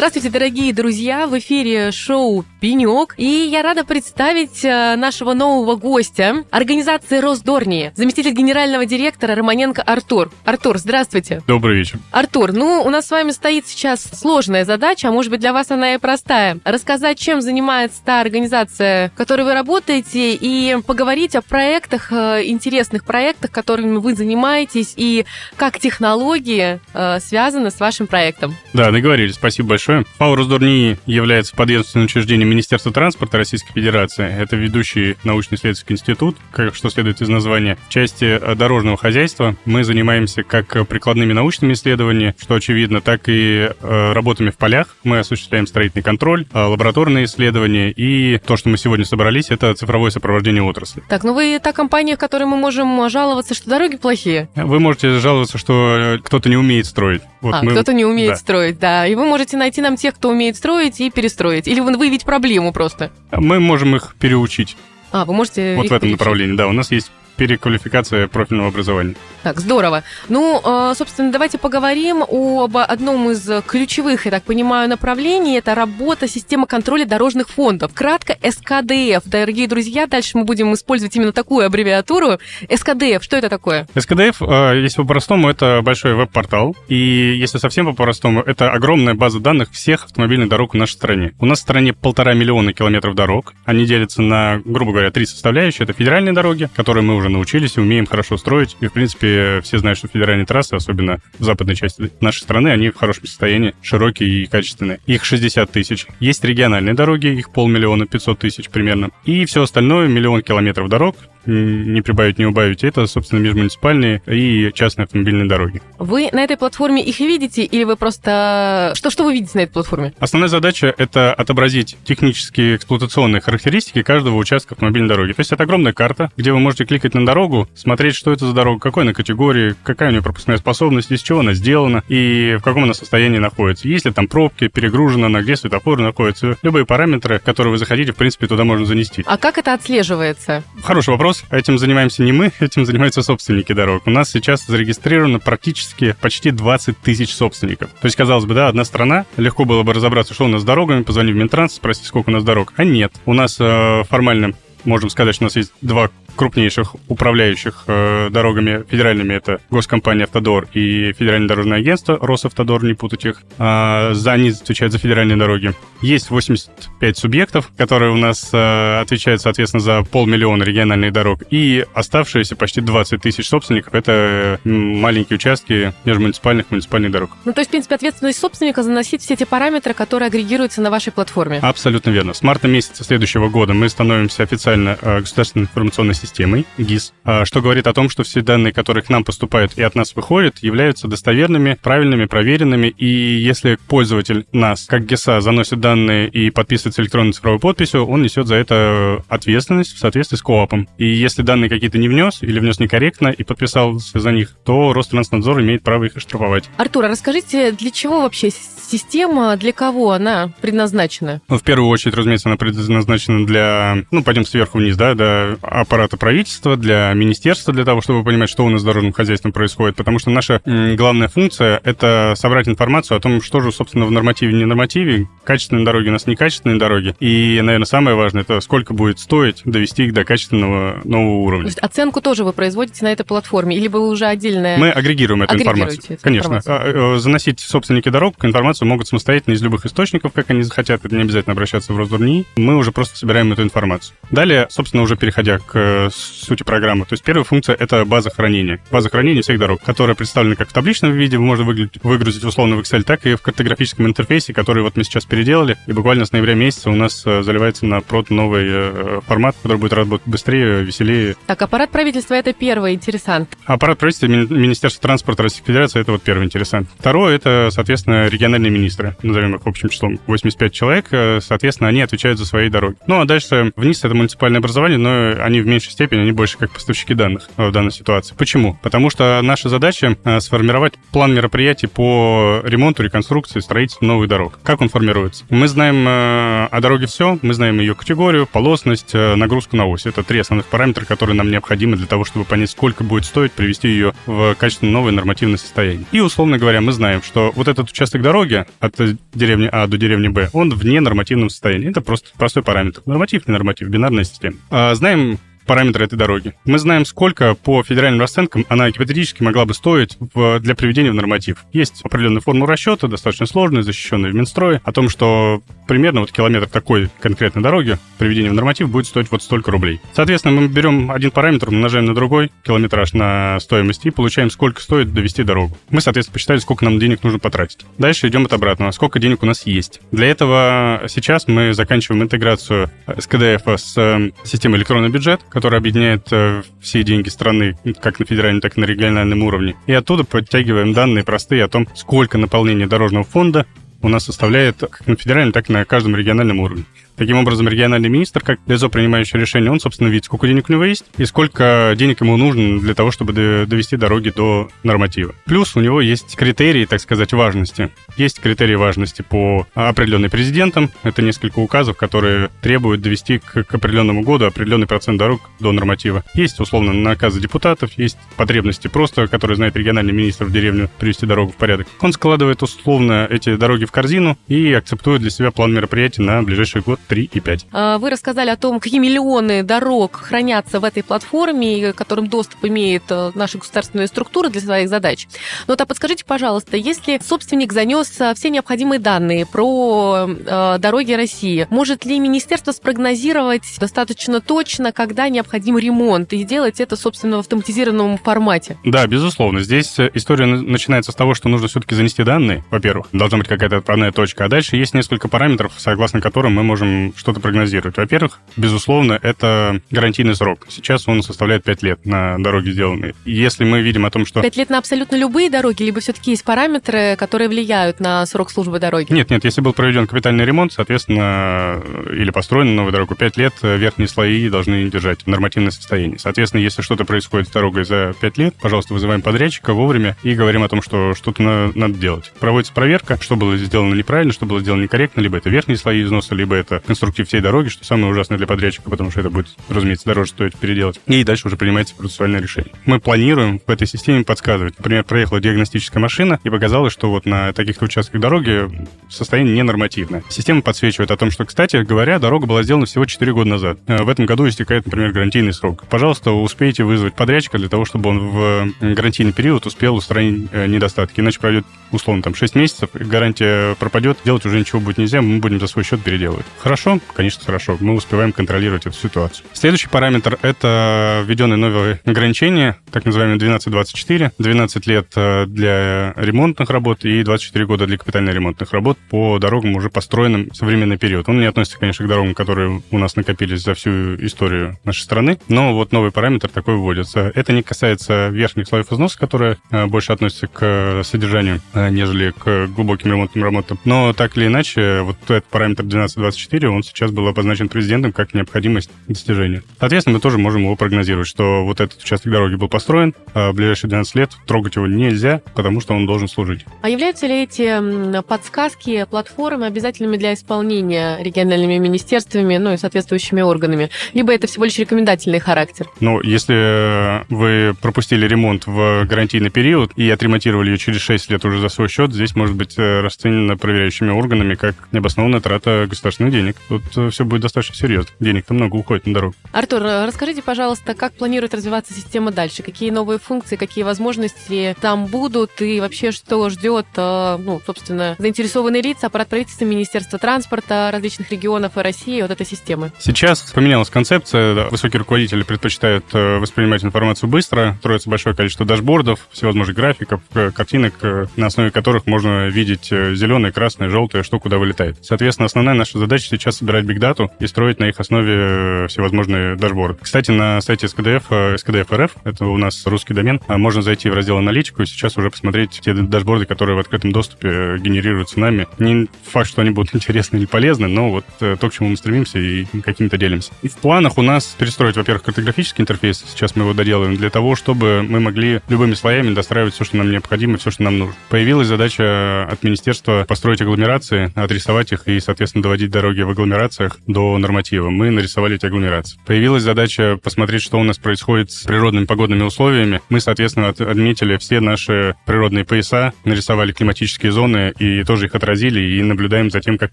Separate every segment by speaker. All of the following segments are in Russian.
Speaker 1: Здравствуйте, дорогие друзья! В эфире шоу «Пенек». И я рада представить э, нашего нового гостя организации «Росдорнии», заместитель генерального директора Романенко Артур. Артур, здравствуйте.
Speaker 2: Добрый вечер.
Speaker 1: Артур, ну, у нас с вами стоит сейчас сложная задача, а может быть для вас она и простая. Рассказать, чем занимается та организация, в которой вы работаете, и поговорить о проектах, э, интересных проектах, которыми вы занимаетесь, и как технологии э, связаны с вашим проектом.
Speaker 2: Да, договорились. Спасибо большое большое. ПАО «Росдорнии» является подведомственным учреждением Министерства транспорта Российской Федерации. Это ведущий научно-исследовательский институт, как что следует из названия. В части э, дорожного хозяйства мы занимаемся как прикладными научными исследованиями, что очевидно, так и э, работами в полях. Мы осуществляем строительный контроль, э, лабораторные исследования и то, что мы сегодня собрались, это цифровое сопровождение отрасли.
Speaker 1: Так, ну вы та компания, в которой мы можем жаловаться, что дороги плохие?
Speaker 2: Вы можете жаловаться, что кто-то не умеет строить.
Speaker 1: Вот а, мы... кто-то не умеет да. строить, да. И вы можете найти найти нам тех, кто умеет строить, и перестроить? Или вы выявить проблему просто?
Speaker 2: Мы можем их переучить.
Speaker 1: А, вы можете
Speaker 2: Вот в этом переучить. направлении, да. У нас есть переквалификация профильного образования.
Speaker 1: Так, здорово. Ну, э, собственно, давайте поговорим об одном из ключевых, я так понимаю, направлений. Это работа системы контроля дорожных фондов. Кратко СКДФ. Дорогие друзья, дальше мы будем использовать именно такую аббревиатуру. СКДФ, что это такое?
Speaker 2: СКДФ, э, если по-простому, это большой веб-портал. И если совсем по-простому, это огромная база данных всех автомобильных дорог в нашей стране. У нас в стране полтора миллиона километров дорог. Они делятся на, грубо говоря, три составляющие. Это федеральные дороги, которые мы уже научились и умеем хорошо строить. И, в принципе, все знают, что федеральные трассы, особенно в западной части нашей страны, они в хорошем состоянии, широкие и качественные. Их 60 тысяч. Есть региональные дороги, их полмиллиона, 500 тысяч примерно. И все остальное, миллион километров дорог, не прибавить, не убавить. Это, собственно, межмуниципальные и частные автомобильные дороги.
Speaker 1: Вы на этой платформе их видите или вы просто... Что, что вы видите на этой платформе?
Speaker 2: Основная задача — это отобразить технические эксплуатационные характеристики каждого участка автомобильной дороги. То есть это огромная карта, где вы можете кликать на дорогу, смотреть, что это за дорога, какой она категории, какая у нее пропускная способность, из чего она сделана и в каком она состоянии находится. Есть ли там пробки, перегружена она, где светофоры находятся. Любые параметры, которые вы захотите, в принципе, туда можно занести.
Speaker 1: А как это отслеживается?
Speaker 2: Хороший вопрос вопрос. Этим занимаемся не мы, этим занимаются собственники дорог. У нас сейчас зарегистрировано практически почти 20 тысяч собственников. То есть, казалось бы, да, одна страна, легко было бы разобраться, что у нас с дорогами, позвонить в Минтранс, спросить, сколько у нас дорог. А нет. У нас э, формально можем сказать, что у нас есть два крупнейших управляющих э, дорогами федеральными это госкомпания «Автодор» и Федеральное дорожное агентство «Росавтодор», не путать их. А, за они отвечают за федеральные дороги. Есть 85 субъектов, которые у нас э, отвечают, соответственно, за полмиллиона региональных дорог. И оставшиеся почти 20 тысяч собственников — это маленькие участки межмуниципальных муниципальных дорог.
Speaker 1: Ну, то есть, в принципе, ответственность собственника заносить все те параметры, которые агрегируются на вашей платформе.
Speaker 2: Абсолютно верно. С марта месяца следующего года мы становимся официально э, государственной информационной системой ГИС, а, что говорит о том, что все данные, которые к нам поступают и от нас выходят, являются достоверными, правильными, проверенными. И если пользователь нас, как ГИСа, заносит данные и подписывается электронной цифровой подписью, он несет за это ответственность в соответствии с КОАПом. И если данные какие-то не внес или внес некорректно и подписался за них, то Ространснадзор имеет право их оштрафовать.
Speaker 1: Артур, а расскажите, для чего вообще система, для кого она предназначена?
Speaker 2: Ну, в первую очередь, разумеется, она предназначена для, ну, пойдем сверху вниз, да, до аппарата аппарата правительства, для министерства, для того, чтобы понимать, что у нас с дорожным хозяйством происходит. Потому что наша главная функция — это собрать информацию о том, что же, собственно, в нормативе, не нормативе, качественные дороги у нас некачественные дороги. И, наверное, самое важное — это сколько будет стоить довести их до качественного нового уровня. То
Speaker 1: есть оценку тоже вы производите на этой платформе? Или вы уже отдельная...
Speaker 2: Мы агрегируем эту информацию. Эту Конечно. Информацию. А, э, заносить собственники дорог информацию могут самостоятельно из любых источников, как они захотят. Это не обязательно обращаться в Росдорнии. Мы уже просто собираем эту информацию. Далее, собственно, уже переходя к сути программы. То есть первая функция — это база хранения. База хранения всех дорог, которая представлена как в табличном виде, можно выгрузить условно в Excel, так и в картографическом интерфейсе, который вот мы сейчас переделали. И буквально с ноября месяца у нас э, заливается на прод новый э, формат, который будет работать быстрее, веселее.
Speaker 1: Так, аппарат правительства — это первый интересант.
Speaker 2: Аппарат правительства Министерства транспорта Российской Федерации — это вот первый интересант. Второе — это, соответственно, региональные министры, назовем их общим числом. 85 человек, э, соответственно, они отвечают за свои дороги. Ну, а дальше вниз — это муниципальное образование, но они в меньшей меньшей степени они больше как поставщики данных в данной ситуации. Почему? Потому что наша задача сформировать план мероприятий по ремонту, реконструкции, строительству новых дорог. Как он формируется? Мы знаем о дороге все, мы знаем ее категорию, полосность, нагрузку на ось. Это три основных параметра, которые нам необходимы для того, чтобы понять, сколько будет стоить привести ее в качественно новое нормативное состояние. И, условно говоря, мы знаем, что вот этот участок дороги от деревни А до деревни Б, он в ненормативном состоянии. Это просто простой параметр. Норматив, не норматив, бинарная система. А, знаем параметры этой дороги. Мы знаем, сколько по федеральным расценкам она гипотетически могла бы стоить в, для приведения в норматив. Есть определенная формула расчета, достаточно сложная, защищенная в Минстрое, о том, что примерно вот километр такой конкретной дороги приведение в норматив будет стоить вот столько рублей. Соответственно, мы берем один параметр, умножаем на другой, километраж на стоимость, и получаем, сколько стоит довести дорогу. Мы, соответственно, посчитали, сколько нам денег нужно потратить. Дальше идем от обратного, сколько денег у нас есть. Для этого сейчас мы заканчиваем интеграцию с КДФ с э, системой электронный бюджет, который объединяет э, все деньги страны, как на федеральном, так и на региональном уровне. И оттуда подтягиваем данные простые о том, сколько наполнения дорожного фонда у нас составляет как на федеральном, так и на каждом региональном уровне. Таким образом, региональный министр, как лицо, принимающее решение, он, собственно, видит, сколько денег у него есть и сколько денег ему нужно для того, чтобы довести дороги до норматива. Плюс у него есть критерии, так сказать, важности. Есть критерии важности по определенной президентам. Это несколько указов, которые требуют довести к, к определенному году определенный процент дорог до норматива. Есть, условно, наказы депутатов, есть потребности просто, которые знает региональный министр в деревню привести дорогу в порядок. Он складывает условно эти дороги в корзину и акцептует для себя план мероприятий на ближайший год 3 и 5.
Speaker 1: А, вы рассказали о том, какие миллионы дорог хранятся в этой платформе, которым доступ имеет э, наша государственная структура для своих задач. Но вот, а подскажите, пожалуйста, если собственник занес э, все необходимые данные про э, дороги России, может ли министерство спрогнозировать достаточно точно, когда необходим ремонт, и сделать это, собственно, в автоматизированном формате?
Speaker 2: Да, безусловно. Здесь история начинается с того, что нужно все-таки занести данные, во-первых. Должна быть какая-то отправная точка. А дальше есть несколько параметров, согласно которым мы можем что-то прогнозировать. Во-первых, безусловно, это гарантийный срок. Сейчас он составляет 5 лет на дороге сделанные. Если мы видим о том, что...
Speaker 1: 5 лет на абсолютно любые дороги, либо все-таки есть параметры, которые влияют на срок службы дороги?
Speaker 2: Нет, нет, если был проведен капитальный ремонт, соответственно, или построена новая дорога, 5 лет верхние слои должны держать в нормативное состояние. Соответственно, если что-то происходит с дорогой за 5 лет, пожалуйста, вызываем подрядчика вовремя и говорим о том, что что-то на, надо делать. Проводится проверка, что было сделано неправильно, что было сделано некорректно, либо это верхние слои износа, либо это конструктив всей дороги, что самое ужасное для подрядчика, потому что это будет, разумеется, дороже стоить переделать. И дальше уже принимается процессуальное решение. Мы планируем в этой системе подсказывать. Например, проехала диагностическая машина и показалось, что вот на таких-то участках дороги состояние ненормативное. Система подсвечивает о том, что, кстати говоря, дорога была сделана всего 4 года назад. Э, в этом году истекает, например, гарантийный срок. Пожалуйста, успейте вызвать подрядчика для того, чтобы он в гарантийный период успел устранить э, недостатки. Иначе пройдет, условно, там 6 месяцев, гарантия пропадет, делать уже ничего будет нельзя, мы будем за свой счет переделывать. Хорошо? конечно, хорошо. Мы успеваем контролировать эту ситуацию. Следующий параметр — это введенные новые ограничения, так называемые 12-24. 12 лет э, для ремонтных работ и 24 года для капитально-ремонтных работ по дорогам, уже построенным в современный период. Он не относится, конечно, к дорогам, которые у нас накопились за всю историю нашей страны, но вот новый параметр такой вводится. Это не касается верхних слоев износа, которые э, больше относятся к содержанию, э, нежели к глубоким ремонтным работам. Но так или иначе, вот этот параметр 12-24, он сейчас сейчас был обозначен президентом как необходимость достижения. Соответственно, мы тоже можем его прогнозировать, что вот этот участок дороги был построен, а в ближайшие 12 лет трогать его нельзя, потому что он должен служить.
Speaker 1: А являются ли эти подсказки, платформы обязательными для исполнения региональными министерствами, ну и соответствующими органами? Либо это всего лишь рекомендательный характер?
Speaker 2: Ну, если вы пропустили ремонт в гарантийный период и отремонтировали ее через 6 лет уже за свой счет, здесь может быть э, расценено проверяющими органами как необоснованная трата государственных денег. Тут все будет достаточно серьезно. Денег-то много уходит на дорогу.
Speaker 1: Артур, расскажите, пожалуйста, как планирует развиваться система дальше? Какие новые функции, какие возможности там будут и вообще что ждет, э, ну, собственно, заинтересованные лица, аппарат правительства, Министерство транспорта различных регионов и России вот этой системы?
Speaker 2: Сейчас поменялась концепция. Высокие руководители предпочитают э, воспринимать информацию быстро, строится большое количество дашбордов, всевозможных графиков, э, картинок, на основе которых можно видеть зеленое, красное, желтое, что куда вылетает. Соответственно, основная наша задача сейчас собирать бигдату и строить на их основе всевозможные дашборды. Кстати, на сайте SKDF, SKDF RF, это у нас русский домен, можно зайти в раздел аналитику и сейчас уже посмотреть те дашборды, которые в открытом доступе генерируются нами. Не факт, что они будут интересны или полезны, но вот то, к чему мы стремимся и какими-то делимся. И в планах у нас перестроить, во-первых, картографический интерфейс, сейчас мы его доделаем, для того, чтобы мы могли любыми слоями достраивать все, что нам необходимо, все, что нам нужно. Появилась задача от министерства построить агломерации, отрисовать их и, соответственно, доводить дороги в агломерациях до норматива. Мы нарисовали эти агломерации. Появилась задача посмотреть, что у нас происходит с природными погодными условиями. Мы, соответственно, отметили все наши природные пояса, нарисовали климатические зоны и тоже их отразили, и наблюдаем за тем, как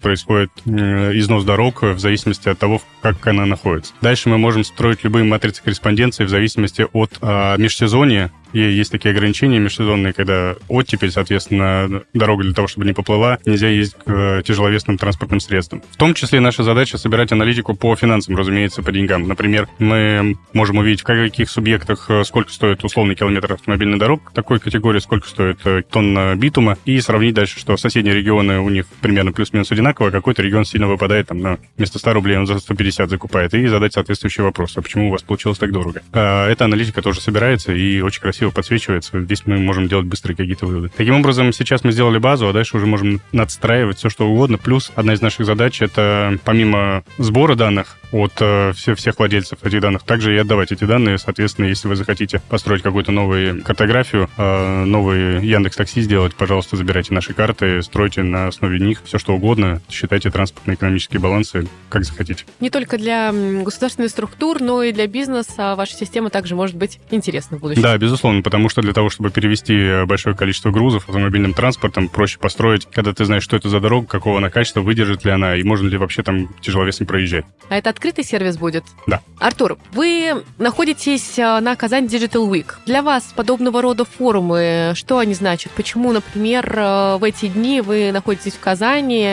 Speaker 2: происходит износ дорог в зависимости от того, как она находится. Дальше мы можем строить любые матрицы корреспонденции в зависимости от а, межсезонья есть такие ограничения межсезонные, когда оттепель, соответственно, дорога для того, чтобы не поплыла, нельзя ездить к э, тяжеловесным транспортным средствам. В том числе наша задача собирать аналитику по финансам, разумеется, по деньгам. Например, мы можем увидеть, в каких субъектах э, сколько стоит условный километр автомобильной дорог, такой категории, сколько стоит э, тонна битума, и сравнить дальше, что соседние регионы у них примерно плюс-минус одинаково, а какой-то регион сильно выпадает, там, на вместо 100 рублей он за 150 закупает, и задать соответствующий вопрос, а почему у вас получилось так дорого. А, эта аналитика тоже собирается и очень красиво красиво подсвечивается. Здесь мы можем делать быстрые какие-то выводы. Таким образом, сейчас мы сделали базу, а дальше уже можем надстраивать все, что угодно. Плюс одна из наших задач — это помимо сбора данных, от э, всех владельцев этих данных. Также и отдавать эти данные, соответственно, если вы захотите построить какую-то новую картографию, э, новый Яндекс Такси сделать, пожалуйста, забирайте наши карты, стройте на основе них все, что угодно, считайте транспортно-экономические балансы, как захотите.
Speaker 1: Не только для государственных структур, но и для бизнеса ваша система также может быть интересна в будущем.
Speaker 2: Да, безусловно, потому что для того, чтобы перевести большое количество грузов автомобильным транспортом, проще построить, когда ты знаешь, что это за дорога, какого она качества, выдержит ли она, и можно ли вообще там тяжеловесно проезжать.
Speaker 1: А это открытый сервис будет?
Speaker 2: Да.
Speaker 1: Артур, вы находитесь э, на Казань Digital Week. Для вас подобного рода форумы, что они значат? Почему, например, э, в эти дни вы находитесь в Казани?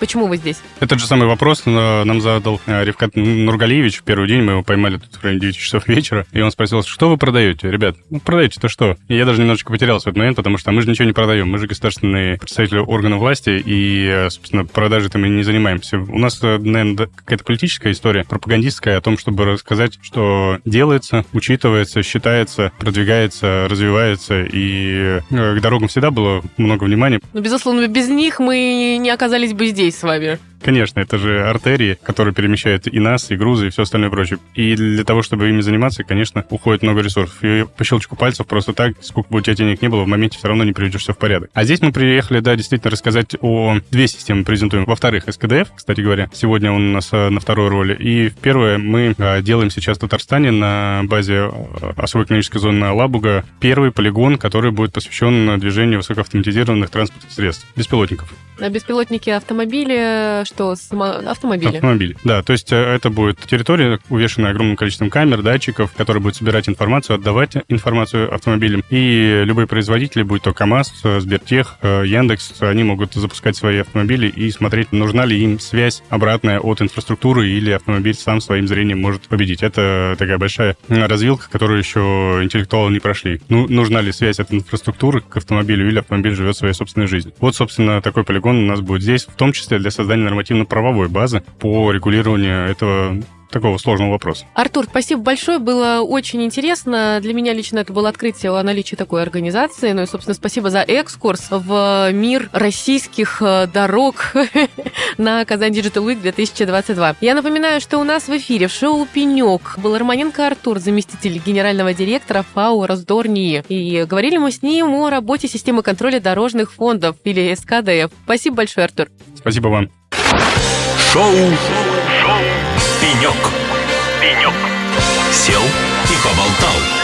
Speaker 1: Почему вы здесь?
Speaker 2: Этот же самый вопрос нам задал Ревкат Нургалиевич в первый день. Мы его поймали тут в районе 9 часов вечера. И он спросил, что вы продаете, ребят? Ну, продаете-то что? И я даже немножечко потерялся в этот момент, потому что мы же ничего не продаем. Мы же государственные представители органов власти, и, собственно, продажей-то мы не занимаемся. У нас, наверное, какая-то политическая политическая история, пропагандистская, о том, чтобы рассказать, что делается, учитывается, считается, продвигается, развивается, и э, к дорогам всегда было много внимания.
Speaker 1: Ну, безусловно, без них мы не оказались бы здесь с вами.
Speaker 2: Конечно, это же артерии, которые перемещают и нас, и грузы, и все остальное прочее. И для того, чтобы ими заниматься, конечно, уходит много ресурсов. И по щелчку пальцев просто так, сколько бы у тебя денег не было, в моменте все равно не приведешь все в порядок. А здесь мы приехали, да, действительно рассказать о две системы презентуем. Во-вторых, СКДФ, кстати говоря, сегодня он у нас э, на второй роли. И в первое мы э, делаем сейчас в Татарстане на базе э, особой экономической зоны Лабуга первый полигон, который будет посвящен движению высокоавтоматизированных транспортных средств, беспилотников.
Speaker 1: На беспилотники автомобили, что само... автомобили?
Speaker 2: Автомобили, да. То есть э, это будет территория, увешанная огромным количеством камер, датчиков, которые будут собирать информацию, отдавать информацию автомобилям. И любые производители, будь то КАМАЗ, э, Сбертех, э, Яндекс, они могут запускать свои автомобили и смотреть, нужна ли им связь обратная от инфраструктуры или автомобиль сам своим зрением может победить. Это такая большая развилка, которую еще интеллектуалы не прошли. Ну, нужна ли связь от инфраструктуры к автомобилю или автомобиль живет своей собственной жизнью. Вот, собственно, такой полигон полигон у нас будет здесь, в том числе для создания нормативно-правовой базы по регулированию этого такого сложного вопроса.
Speaker 1: Артур, спасибо большое, было очень интересно. Для меня лично это было открытие о наличии такой организации. Ну и, собственно, спасибо за экскурс в мир российских э, дорог на Казань Digital Week 2022. Я напоминаю, что у нас в эфире в шоу «Пенек» был Романенко Артур, заместитель генерального директора ФАО «Раздорнии». И говорили мы с ним о работе системы контроля дорожных фондов или СКДФ. Спасибо большое, Артур.
Speaker 2: Спасибо вам.
Speaker 3: Шоу Пенек. Пенек. Сел и поболтал.